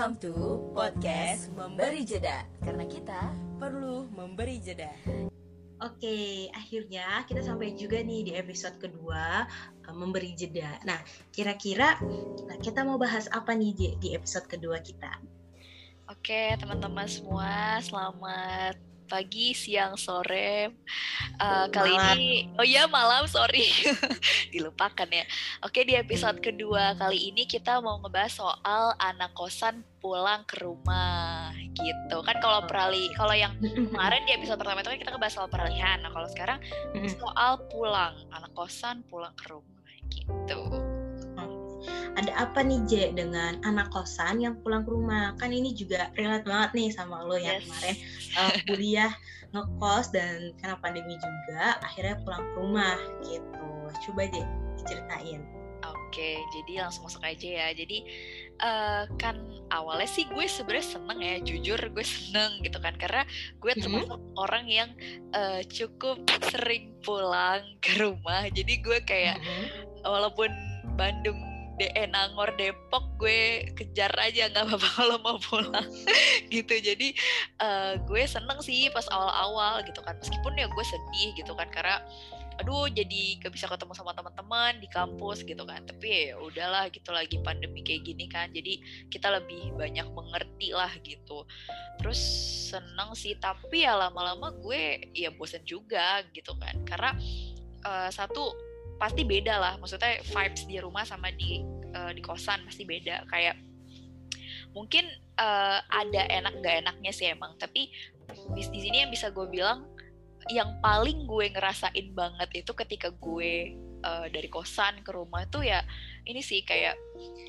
Welcome to podcast Memberi Jeda Karena kita perlu memberi jeda. Oke, akhirnya kita sampai juga nih di episode kedua uh, memberi jeda. Nah, kira-kira nah, kita mau bahas apa nih di, di episode kedua kita? Oke, teman-teman semua, selamat pagi, siang, sore. Uh, kali ini, oh iya malam, sorry, dilupakan ya. Oke, di episode kedua kali ini kita mau ngebahas soal anak kosan pulang ke rumah, gitu. Kan kalau perali, kalau yang kemarin di episode pertama itu kan kita ngebahas soal peralihan. Nah, kalau sekarang soal pulang, anak kosan pulang ke rumah, gitu. Ada apa nih Je dengan anak kosan yang pulang ke rumah? Kan ini juga relate banget nih sama lo yang Yes. kemarin uh, kuliah ngekos dan karena pandemi juga akhirnya pulang ke rumah gitu. Coba Je diceritain. Oke, jadi langsung masuk aja ya. Jadi eh, kan awalnya sih gue sebenarnya seneng ya, jujur gue seneng gitu kan, karena gue termasuk orang yang eh, cukup sering pulang ke rumah. Jadi gue kayak Mhm. walaupun Bandung DE Nangor Depok gue kejar aja nggak apa-apa kalau mau pulang. Gitu jadi eh, gue seneng sih pas awal-awal gitu kan. Meskipun ya gue sedih gitu kan karena aduh jadi gak bisa ketemu sama teman-teman di kampus gitu kan. Tapi ya udahlah gitu lagi pandemi kayak gini kan jadi kita lebih banyak mengerti lah gitu. Terus seneng sih tapi ya lama-lama gue ya bosen juga gitu kan. Karena eh, satu pasti beda lah. Maksudnya vibes di rumah sama di eh, di kosan pasti beda. Kayak mungkin eh, ada enak gak enaknya sih emang. Tapi di, sini yang bisa gue bilang yang paling gue ngerasain banget itu ketika gue eh, dari kosan ke rumah tuh ya ini sih kayak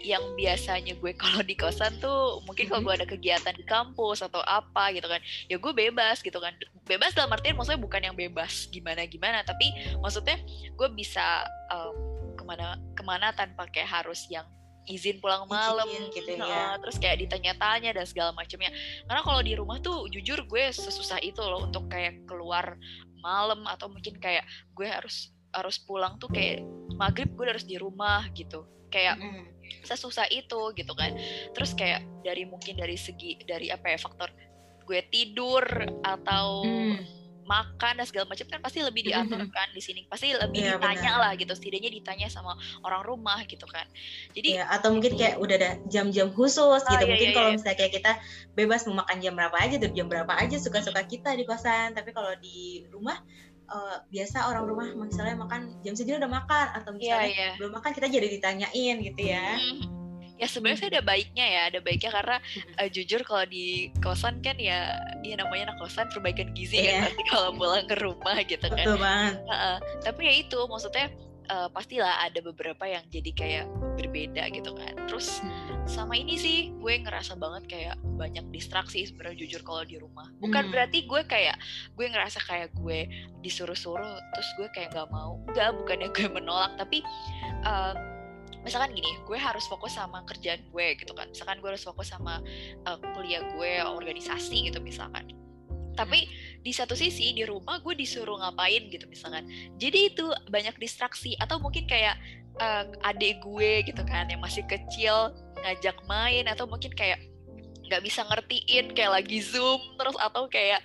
yang biasanya gue kalau di kosan tuh mungkin kalau gue ada kegiatan di kampus atau apa gitu kan ya gue bebas gitu kan. Bebas dalam artian maksudnya bukan yang bebas gimana gimana tapi maksudnya gue bisa em, ke mana ke mana tanpa kayak harus yang izin pulang malam Izin gitu Nah, ya. terus kayak ditanya-tanya dan segala macamnya. Karena kalau di rumah tuh jujur gue sesusah itu loh untuk kayak keluar malam atau mungkin kayak gue harus harus pulang tuh kayak maghrib gue harus di rumah gitu kayak Mhm. sesusah itu gitu kan terus kayak dari mungkin dari segi dari apa ya faktor gue tidur atau Hmm. makan dan segala macam kan pasti lebih diatur kan di sini pasti lebih Iya, ditanya benar. lah gitu setidaknya ditanya sama orang rumah gitu kan jadi Ya, atau mungkin kayak udah ada jam-jam khusus Oh, gitu. iya, mungkin iya, kalau iya. misalnya kayak kita bebas mau makan jam berapa aja, jam berapa aja suka-suka kita di kosan. Tapi kalau di rumah eh, biasa orang rumah misalnya makan jam segini udah makan atau Iya, misalnya iya. belum makan kita jadi ditanyain gitu ya. Hmm. Ya sebenarnya sih ada baiknya ya, ada baiknya karena eh, jujur kalau di kosan kan ya, ya namanya anak kosan perbaikan gizi Iya. kan pasti kalau pulang ke rumah gitu kan. Betul banget. Heeh. Tapi ya itu maksudnya eh, pastilah ada beberapa yang jadi kayak berbeda gitu kan. Terus sama ini sih gue ngerasa banget kayak banyak distraksi sebenarnya jujur kalau di rumah. Bukan Hmm. berarti gue kayak gue ngerasa kayak gue disuruh-suruh terus gue kayak nggak mau. Enggak, bukannya gue menolak tapi em, misalkan gini, gue harus fokus sama kerjaan gue gitu kan. Misalkan gue harus fokus sama eh, kuliah gue, organisasi gitu misalkan. Tapi di satu sisi di rumah gue disuruh ngapain gitu misalkan. Jadi itu banyak distraksi. Atau mungkin kayak eh, adik gue gitu kan yang masih kecil ngajak main. Atau mungkin kayak nggak bisa ngertiin kayak lagi zoom terus. Atau kayak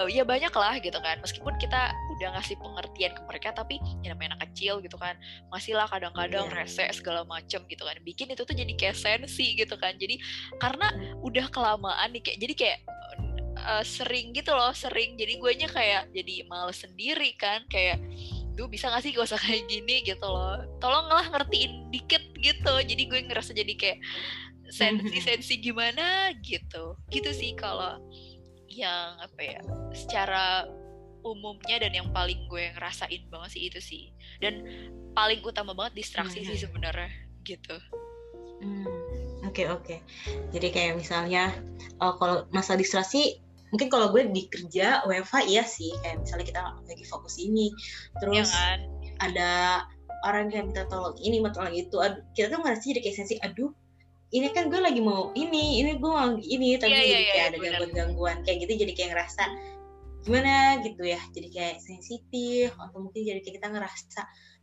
eh, ya banyak lah gitu kan. Meskipun kita udah ngasih pengertian ke mereka tapi ya namanya anak kecil gitu kan. Masih lah kadang-kadang Iya. rese segala macem gitu kan. Bikin itu tuh jadi kayak sensi gitu kan. Jadi karena udah kelamaan nih kayak jadi kayak eh, sering gitu loh sering. Jadi gue nya kayak jadi males sendiri kan kayak duh bisa gak sih gak usah kayak gini? gitu loh. Tolonglah ngertiin dikit gitu. Jadi gue ngerasa jadi kayak sensi-sensi gimana gitu. Gitu sih kalau yang apa ya secara umumnya dan yang paling gue ngerasain banget sih itu sih. Dan paling utama banget distraksi Hmm, sih sebenarnya gitu. Hmm, Oke oke. Jadi kayak misalnya eh, kalau masalah distraksi, mungkin kalau gue di kerja WFH iya sih. Kayak misalnya kita lagi fokus ini, ya terus kan ada orang yang minta tolong ini, minta tolong itu. Aduh, kita tuh ngerasa jadi kayak sensi. Aduh, ini kan gue lagi mau ini, ini gue mau ini, tapi Iya, iya, jadi iya, kayak ada benar. gangguan-gangguan kayak gitu. Jadi kayak ngerasa gimana gitu ya jadi kayak sensitif atau mungkin jadi kayak kita ngerasa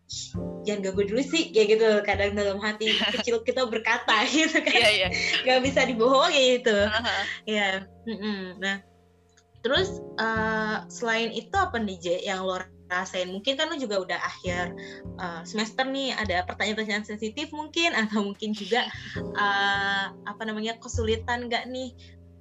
"Ih, jangan ganggu dulu sih kayak gitu kadang dalam hati kecil kita berkata gitu kan Iya iya. nggak bisa dibohongi gitu Aha. ya mm-mm. nah terus eh, selain itu apa nih J yang lo rasain mungkin kan lo juga udah akhir eh, semester nih ada pertanyaan-pertanyaan sensitif mungkin atau mungkin juga eh, apa namanya kesulitan nggak nih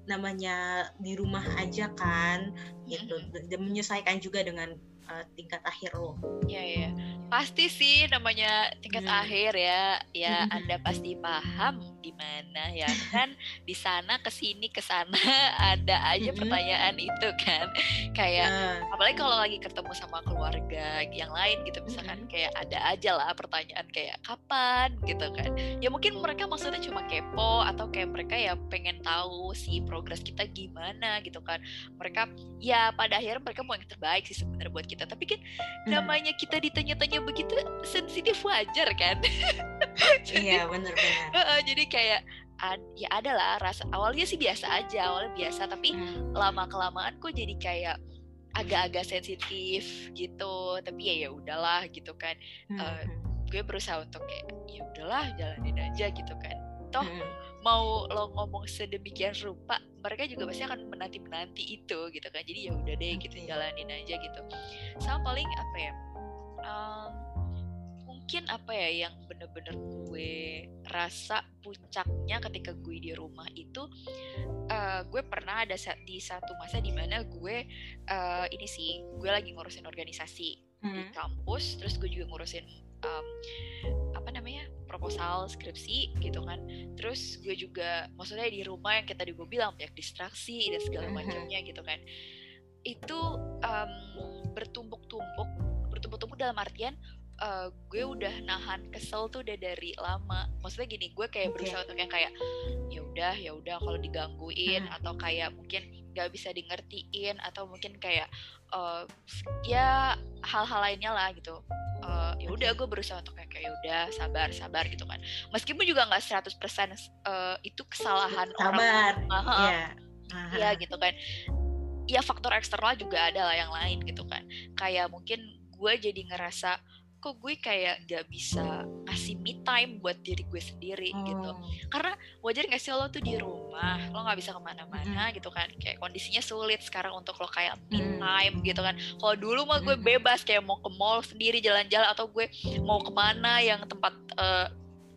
namanya di rumah aja kan gitu dan menyesuaikan juga dengan eh, tingkat akhir lo Iya iya. Pasti sih namanya tingkat Hmm. akhir ya. Ya Hmm. Anda pasti paham gimana ya. Kan di sana ke sini ke sana ada aja pertanyaan itu kan. Kayak Nah, apalagi kalau lagi ketemu sama keluarga yang lain gitu misalkan kayak ada aja lah pertanyaan kayak kapan? gitu kan. Ya mungkin mereka maksudnya cuma kepo atau kayak mereka ya pengen tahu si progres kita gimana gitu kan. Mereka ya pada akhirnya mereka mau yang terbaik sih sebenarnya buat kita. Tapi kan namanya kita ditanya-tanya begitu sensitif wajar kan. Iya benar-benar. Heeh, jadi kayak ad- ya ada lah rasa awalnya sih biasa aja awalnya biasa tapi Hmm. lama kelamaan kok jadi kayak agak-agak sensitif gitu. Tapi ya ya udahlah gitu kan. Eh, gue berusaha untuk kayak ya udahlah jalanin aja gitu kan. Toh mau lo ngomong sedemikian rupa mereka juga pasti akan menanti menanti itu gitu kan. Jadi ya udah deh gitu jalanin aja gitu. Sama paling apa ya em, mungkin apa ya yang bener-bener gue rasa puncaknya ketika gue di rumah itu eh, gue pernah ada sa- di satu masa di mana gue eh, ini sih gue lagi ngurusin organisasi di Hmm. kampus terus gue juga ngurusin em, apa namanya proposal skripsi gitu kan terus gue juga maksudnya di rumah yang kita gue bilang banyak distraksi dan segala Mhm. macamnya gitu kan itu em, bertumpuk-tumpuk bertumpuk-tumpuk dalam artian eh, gue udah nahan kesel tuh udah dari lama maksudnya gini gue kayak berusaha untuk yang kayak ya udah ya udah kalau digangguin Hmm. atau kayak mungkin nggak bisa di ngertiin atau mungkin kayak eh, ya hal-hal lainnya lah gitu Eh, ya udah gue berusaha untuk kayak ya udah sabar sabar gitu kan meskipun juga nggak 100% eh, itu kesalahan orang sabar iya Aha. Iya gitu kan. Ya faktor eksternal juga ada lah yang lain gitu kan. Kayak mungkin gue jadi ngerasa kok gue kayak gak bisa ngasih me time buat diri gue sendiri gitu. Oh. Karena wajar gak sih lo tuh di rumah, lo nggak bisa ke mana-mana gitu kan. Kayak kondisinya sulit sekarang untuk lo kayak me Mm. time gitu kan. Kalau dulu mah gue bebas kayak mau ke mall sendiri jalan-jalan atau gue mau ke mana yang tempat eh,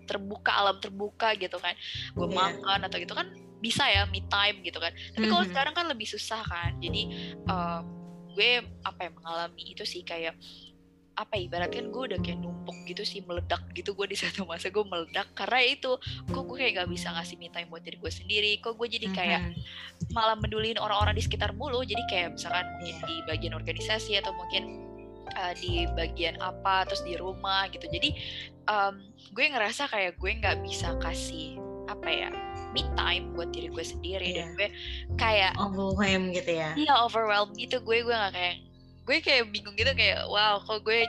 terbuka alam terbuka gitu kan. Gue Iya. makan atau gitu kan bisa ya me time gitu kan tapi kalau Mhm. sekarang kan lebih susah kan jadi eh, gue apa ya mengalami itu sih kayak apa ya, ibaratkan gue udah kayak numpuk gitu sih meledak gitu gue di satu masa gue meledak karena itu kok gue kayak gak bisa ngasih me time buat diri gue sendiri kok gue jadi kayak Mhm. malah medulin orang-orang di sekitar mulu. Jadi kayak misalkan mungkin di bagian organisasi atau mungkin uh, di bagian apa terus di rumah gitu. Jadi um, gue ngerasa kayak gue nggak bisa kasih apa ya me time buat diri gue sendiri. Dan Iya. gue kayak overwhelm gitu ya? Iya overwhelmed gitu. Gue gue nggak kayak gue kayak bingung gitu kayak wow kok gue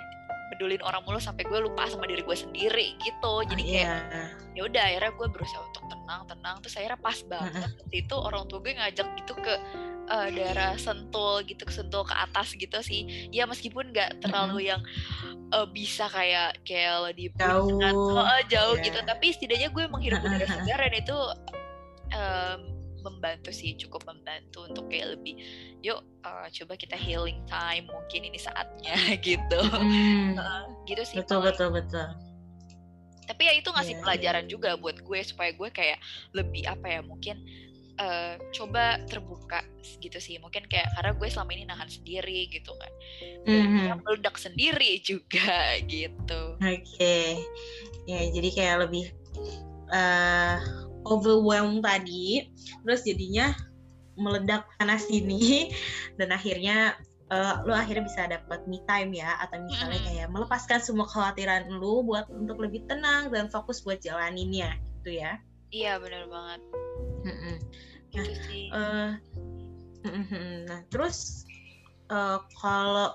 pedulin orang mulu sampai gue lupa sama diri gue sendiri gitu. Jadi kayak Iya. ya udah akhirnya gue berusaha untuk tenang tenang terus akhirnya pas banget waktu itu orang tua gue ngajak gitu ke eh, daerah sentul gitu ke sentul ke atas gitu sih. Ya meskipun nggak terlalu yang eh, bisa kayak kayak lo di Jauh, oh, jauh iya. gitu. Tapi setidaknya gue menghirup udara segar dan itu em, membantu sih cukup membantu untuk kayak lebih yuk eh, coba kita healing time mungkin ini saatnya gitu. Hmm, gitu sih betul betul betul. Tapi ya itu ngasih Iya, pelajaran juga buat gue supaya gue kayak lebih apa ya mungkin eh, coba terbuka gitu sih. Mungkin kayak karena gue selama ini nahan sendiri gitu kan. Mhm. meledak sendiri juga gitu. Oke, ya jadi kayak lebih eh overwhelmed tadi, terus jadinya meledak sana sini, dan akhirnya eh, lo akhirnya bisa dapat me time ya, atau misalnya kayak melepaskan semua kekhawatiran lo buat untuk lebih tenang dan fokus buat jalaninnya, gitu ya. iya bener banget Mm-mm. gitu sih Eh, mm-mm. nah terus eh, kalau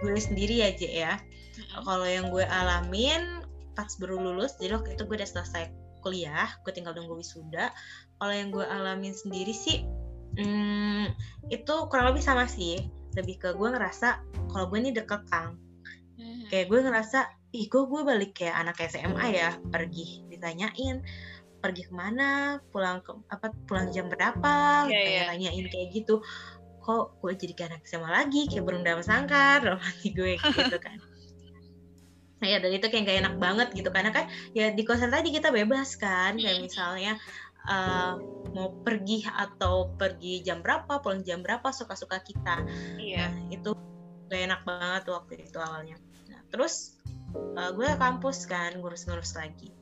gue sendiri aja ya, Mm-mm. kalau yang gue alamin pas baru lulus jadi waktu itu gue udah selesai kuliah gue tinggal nunggu wisuda. Kalau yang gue alamin sendiri sih hmm, itu kurang lebih sama sih. Lebih ke gue ngerasa kalau gue ini dekekang Mhm. kayak gue ngerasa ih kok gue balik kayak anak SMA ya pergi. Ditanyain pergi ke mana? Pulang ke apa pulang jam berapa? Iya, iya. tanyain kayak gitu. Kok gue jadi kayak anak SMA lagi? Kayak berundang sangkar dalam hati gue gitu kan nah ya dan itu kayak gak enak banget gitu karena kan ya di kosan tadi kita bebas kan kayak misalnya eh, mau pergi atau pergi jam berapa pulang jam berapa suka-suka kita Iya. Nah, itu gak enak banget waktu itu awalnya. Nah, terus uh, gue ke kampus kan ngurus-ngurus lagi.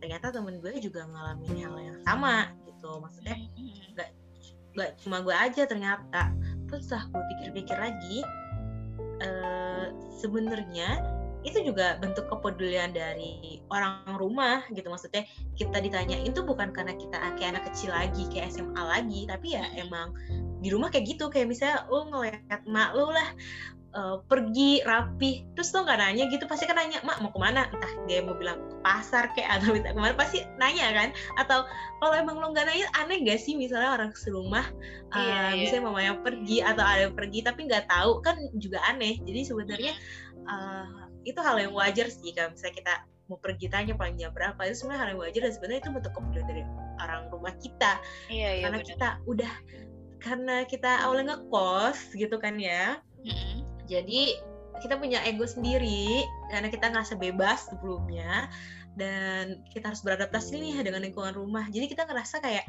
Ternyata temen gue juga ngalamin hal yang sama gitu. Maksudnya Mhm. gak cuma gue aja ternyata. Terus lah gue pikir-pikir lagi, eh sebenarnya itu juga bentuk kepedulian dari orang rumah gitu. Maksudnya kita ditanyain tuh bukan karena kita kayak anak kecil lagi kayak SMA lagi tapi ya emang di rumah kayak gitu. Kayak misalnya lu ngeliat mak lu lah eh, pergi rapi terus lo nggak nanya gitu pasti kan nanya mak mau ke mana? Entah dia mau bilang ke pasar kayak atau minta ke mana pasti nanya kan? Atau kalau emang lo nggak nanya aneh gak sih misalnya orang serumah Iya, eh, iya. misalnya mamanya pergi atau ada yang pergi tapi nggak tahu kan juga aneh. Jadi sebenarnya eh, itu hal yang wajar sih kalau misalnya kita mau pergi tanya paling jam berapa itu sebenarnya hal yang wajar dan sebenarnya itu bentuk kepedulian dari orang rumah kita Iya, iya karena benar. kita udah karena kita awalnya ngekos gitu kan ya Mhm. jadi kita punya ego sendiri karena kita ngerasa bebas sebelumnya dan kita harus beradaptasi nih dengan lingkungan rumah jadi kita ngerasa kayak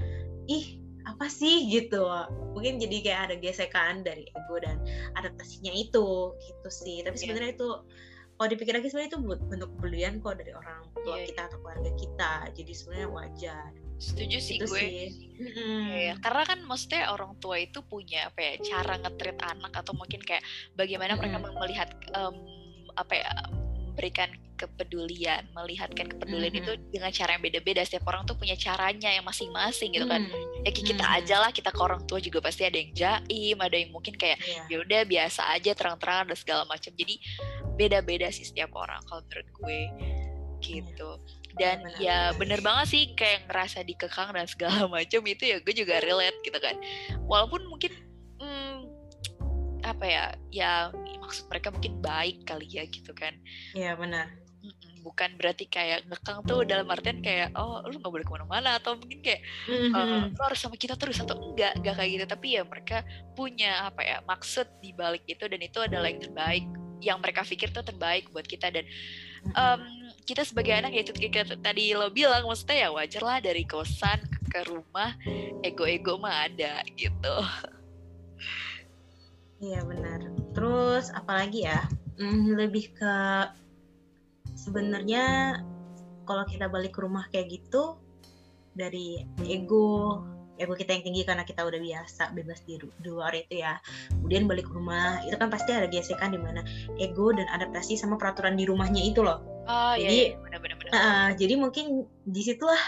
ih apa sih gitu mungkin jadi kayak ada gesekan dari ego dan adaptasinya itu gitu sih tapi Iya. sebenarnya itu kalau dipikir lagi sebenarnya itu bentuk kepedulian kok dari orang tua Iya, kita atau keluarga kita jadi sebenarnya wajar Setuju sih itu gue. sih. Iya, iya. karena kan maksudnya orang tua itu punya apa ya cara ngetrit anak atau mungkin kayak bagaimana mereka melihat em, apa ya memberikan kepedulian, melihatkan kepedulian Mhm. itu dengan cara yang beda-beda. Setiap orang tuh punya caranya yang masing-masing gitu kan. Mm. Ya kayak kita Mhm. aja lah, kita ke orang tua juga pasti ada yang jaim, ada yang mungkin kayak Iya. ya udah biasa aja terang-terangan dan segala macam. Jadi beda-beda sih setiap orang kalau menurut gue gitu. Dan benar, ya benar. bener banget sih kayak ngerasa dikekang dan segala macam itu ya gue juga relate gitu kan. Walaupun mungkin hmm, apa ya ya maksud mereka mungkin baik kali ya gitu kan. Iya benar Bukan berarti kayak ngekang tuh dalam artian kayak oh lu nggak boleh ke mana-mana atau mungkin kayak Mhm. uh, lo harus sama kita terus atau enggak enggak kayak gitu tapi ya mereka punya apa ya maksud di balik itu dan itu adalah yang terbaik yang mereka pikir tuh terbaik buat kita dan em, kita sebagai anak ya itu tadi lo bilang maksudnya ya wajar lah dari kosan ke rumah ego-ego mah ada gitu Iya benar. Terus apalagi ya? Hmm, lebih ke sebenarnya kalau kita balik ke rumah kayak gitu dari ego ego kita yang tinggi karena kita udah biasa bebas di, luar itu ya. Kemudian balik ke rumah itu kan pasti ada gesekan di mana ego dan adaptasi sama peraturan di rumahnya itu loh. oh iya Jadi, iya benar-benar benar. Ah, jadi mungkin di situlah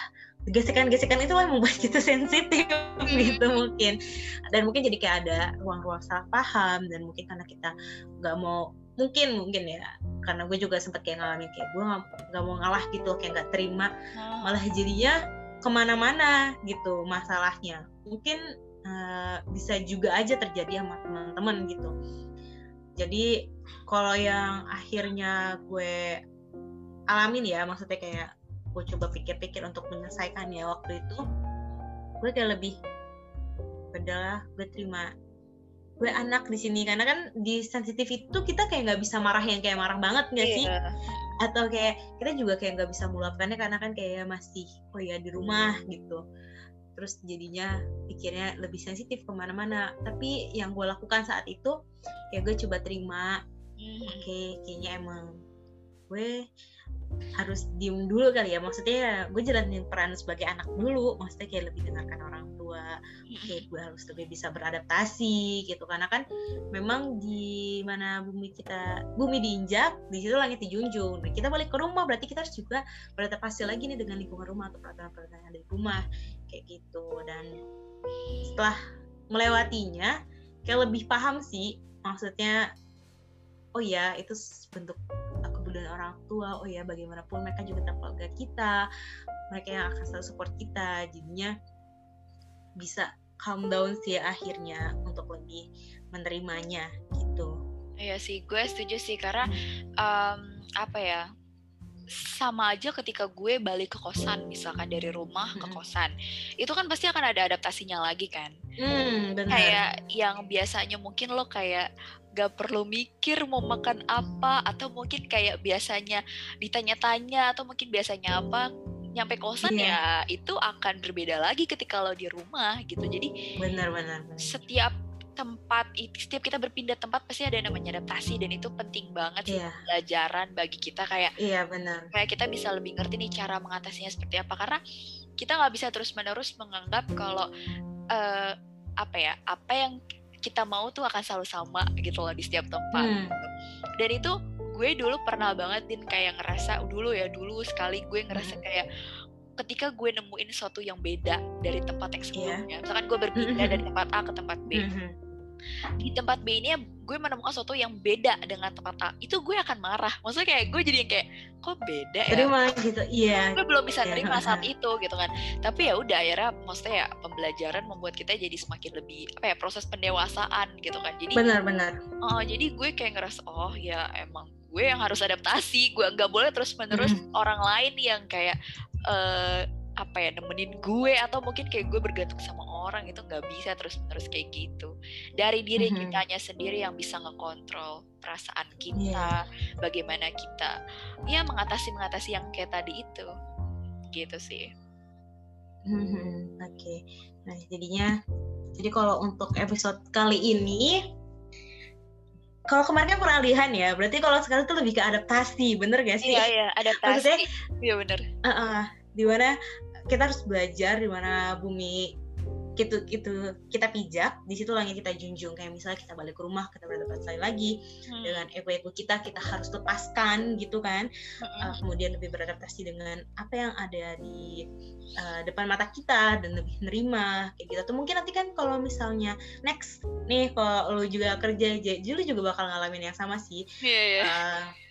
gesekan-gesekan itulah yang membuat kita sensitif gitu mungkin dan mungkin jadi kayak ada ruang-ruang salah paham dan mungkin karena kita nggak mau mungkin mungkin ya karena gue juga sempet kayak ngalamin kayak gue nggak nggak mau ngalah gitu kayak nggak terima Oh, malah jadinya ke mana-mana gitu masalahnya. Mungkin eh, bisa juga aja terjadi sama teman-teman gitu. Jadi kalau yang akhirnya gue alamin ya maksudnya kayak gue coba pikir-pikir untuk menyelesaikannya waktu itu gue kayak lebih udahlah gue terima gue anak di sini. Karena kan di sensitif itu kita kayak nggak bisa marah yang kayak marah banget nggak sih? Iya. atau kayak kita juga kayak nggak bisa meluapkannya karena kan kayak masih oh ya di rumah gitu. Terus jadinya pikirnya lebih sensitif ke mana-mana. Tapi yang gue lakukan saat itu ya gue coba terima. Mhm. oke kayaknya emang gue harus diem dulu kali ya. Maksudnya ya, gue jalanin peran sebagai anak dulu maksudnya kayak lebih dengarkan orang tua. Oke gue harus lebih bisa beradaptasi gitu. Karena kan memang di mana bumi kita bumi diinjak di situ langit dijunjung. Nah, kita balik ke rumah berarti kita harus juga beradaptasi lagi nih dengan lingkungan rumah atau peraturan-peraturan yang ada di rumah. Kayak gitu. Dan setelah melewatinya kayak lebih paham sih maksudnya oh ya itu bentuk kepedulian orang tua oh ya bagaimanapun mereka juga tetap keluarga kita mereka yang akan selalu support kita jadinya bisa calm down sih akhirnya untuk lebih menerimanya gitu. Iya sih, gue setuju sih karena um, apa ya sama aja ketika gue balik ke kosan misalkan dari rumah ke kosan itu kan pasti akan ada adaptasinya lagi kan? Hmm kayak yang biasanya mungkin lo kayak gak perlu mikir mau makan apa atau mungkin kayak biasanya ditanya-tanya atau mungkin biasanya apa nyampe kosan Iya. ya itu akan berbeda lagi ketika lo di rumah gitu jadi benar benar benar. setiap tempat setiap kita berpindah tempat pasti ada yang namanya adaptasi dan itu penting banget sih Iya. pelajaran bagi kita kayak iya benar kayak kita bisa lebih ngerti nih cara mengatasinya seperti apa karena kita nggak bisa terus menerus menganggap kalau eh, apa ya apa yang kita mau tuh akan selalu sama gitu loh di setiap tempat Hmm. dan itu gue dulu pernah banget din kayak ngerasa dulu ya dulu sekali gue ngerasa Hmm. kayak ketika gue nemuin sesuatu yang beda dari tempat yang Iya. sebelumnya misalkan gue berpindah dari tempat A ke tempat B Mhm. Di tempat B ini gue menemukan sesuatu yang beda dengan tempat A. Itu gue akan marah. Maksudnya kayak gue jadi yang kayak kok beda ya? Terima gitu iya. Gue belum bisa Iya. nerima saat itu gitu kan. Tapi ya udah akhirnya maksudnya ya pembelajaran membuat kita jadi semakin lebih apa ya proses pendewasaan gitu kan. Jadi benar benar. Oh, jadi gue kayak ngerasa oh ya emang gue yang harus adaptasi. Gue nggak boleh terus menerus orang lain yang kayak eh apa ya nemenin gue. Atau mungkin kayak gue bergantung sama orang itu nggak bisa terus menerus kayak gitu dari diri Mhm. kitanya sendiri yang bisa ngekontrol perasaan kita Iya. bagaimana kita ya mengatasi mengatasi yang kayak tadi itu gitu sih Mhm, Oke, nah jadinya, jadi kalau untuk episode kali ini, kalau kemarin kan peralihan ya, berarti kalau sekarang tuh lebih ke adaptasi, bener gak sih? iya iya adaptasi Maksudnya- iya bener Heeh, di mana kita harus belajar, di mana bumi gitu gitu kita pijak, di situ yang kita junjung kayak misalnya kita balik ke rumah, kita beradaptasi lagi Hmm, dengan ego-ego kita, kita harus lepaskan gitu kan. mm-mm. uh, kemudian lebih beradaptasi dengan apa yang ada di uh, depan mata kita dan lebih nerima kayak gitu. Atau mungkin nanti kan kalau misalnya next nih kalau lu juga kerja Juli juga bakal ngalamin yang sama sih. iya iya Uh,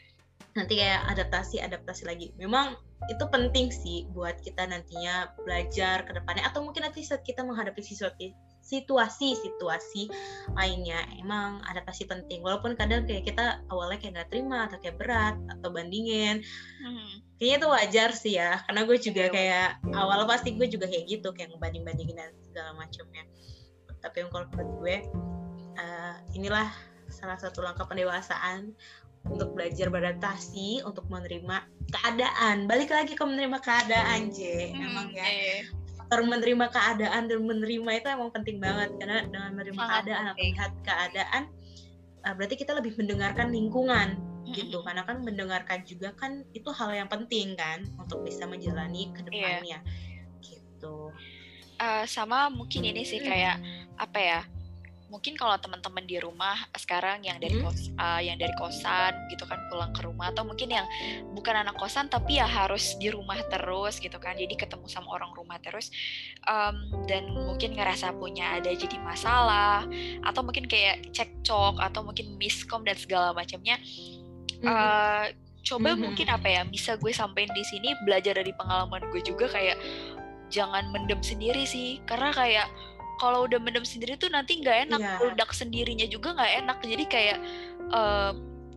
nanti kayak adaptasi adaptasi lagi. Memang itu penting sih buat kita nantinya belajar ke depannya atau mungkin nanti saat kita menghadapi situasi situasi-situasi lainnya emang adaptasi penting walaupun kadang kayak kita awalnya kayak nggak terima atau kayak berat atau bandingin Hmm, kayaknya itu wajar sih ya karena gue juga Iya. kayak awal pasti gue juga kayak gitu kayak ngebanding bandingin dan segala macamnya tapi yang kalau menurut gue eh, inilah salah satu langkah pendewasaan untuk belajar beradaptasi untuk menerima keadaan balik lagi ke menerima keadaan J hmm, emang ya iya. faktor menerima keadaan dan menerima itu emang penting banget karena dengan menerima Sangat keadaan atau melihat keadaan eh, berarti kita lebih mendengarkan lingkungan Mm-mm. gitu karena kan mendengarkan juga kan itu hal yang penting kan untuk bisa menjalani ke Iya. depannya gitu Eh, sama mungkin ini sih kayak apa ya mungkin kalau teman-teman di rumah sekarang yang dari Hmm. kos eh, yang dari kosan gitu kan pulang ke rumah atau mungkin yang bukan anak kosan tapi ya harus di rumah terus gitu kan jadi ketemu sama orang rumah terus Em, dan mungkin ngerasa punya ada jadi masalah atau mungkin kayak cekcok atau mungkin miskom dan segala macamnya eh, coba Mhm. mungkin apa ya bisa gue sampein di sini belajar dari pengalaman gue juga kayak jangan mendem sendiri sih karena kayak kalau udah mendem sendiri tuh nanti nggak enak Iya. meledak sendirinya juga nggak enak. Jadi kayak eh,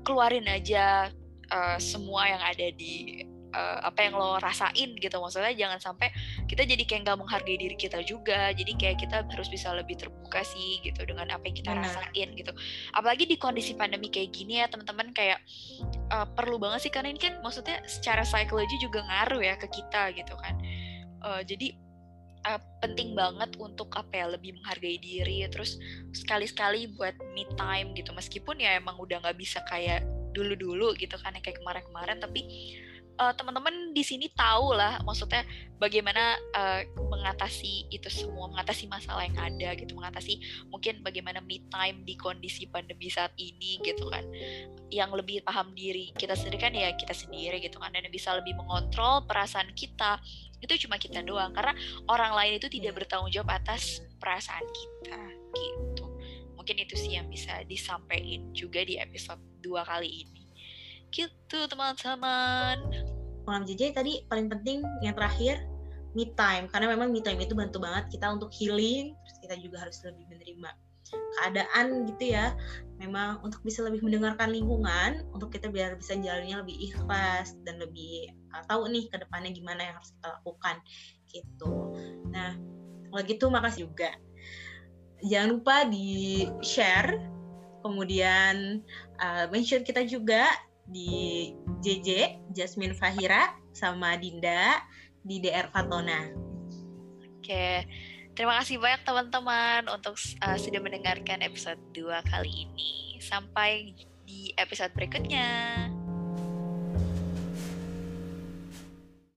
keluarin aja eh, semua yang ada di eh, apa yang lo rasain gitu. Maksudnya jangan sampai kita jadi kayak nggak menghargai diri kita juga. Jadi kayak kita harus bisa lebih terbuka sih gitu dengan apa yang kita Benar. rasain gitu. Apalagi di kondisi pandemi kayak gini ya teman-teman kayak uh, perlu banget sih. Karena ini kan maksudnya secara psikologi juga ngaruh ya ke kita gitu kan. Uh, jadi uh, penting banget untuk apa ya lebih menghargai diri terus sekali-sekali buat me time gitu. Meskipun ya emang udah nggak bisa kayak dulu-dulu gitu kan yang kayak kemarin-kemarin tapi uh, teman-teman di sini tahu lah maksudnya bagaimana uh, mengatasi itu semua mengatasi masalah yang ada gitu mengatasi mungkin bagaimana me time di kondisi pandemi saat ini gitu kan. Yang lebih paham diri kita sendiri kan ya kita sendiri gitu kan dan bisa lebih mengontrol perasaan kita. Itu cuma kita doang karena orang lain itu tidak Iya. bertanggung jawab atas perasaan kita gitu. Mungkin itu sih yang bisa disampaikan juga di episode 2 kali ini. Gitu teman-teman. Malam JJ tadi paling penting yang terakhir me time karena memang me time itu bantu banget kita untuk healing terus kita juga harus lebih menerima keadaan gitu ya. Memang untuk bisa lebih mendengarkan lingkungan untuk kita biar bisa jalannya lebih ikhlas dan lebih uh, tahu nih ke depannya gimana yang harus kita lakukan gitu. Nah kalau gitu makasih juga. Jangan lupa di share kemudian uh, mention kita juga di JJ Jasmine Fahira sama Dinda di DR Fatona. Oke, terima kasih banyak teman-teman untuk uh, sudah mendengarkan episode 2 kali ini. Sampai di episode berikutnya.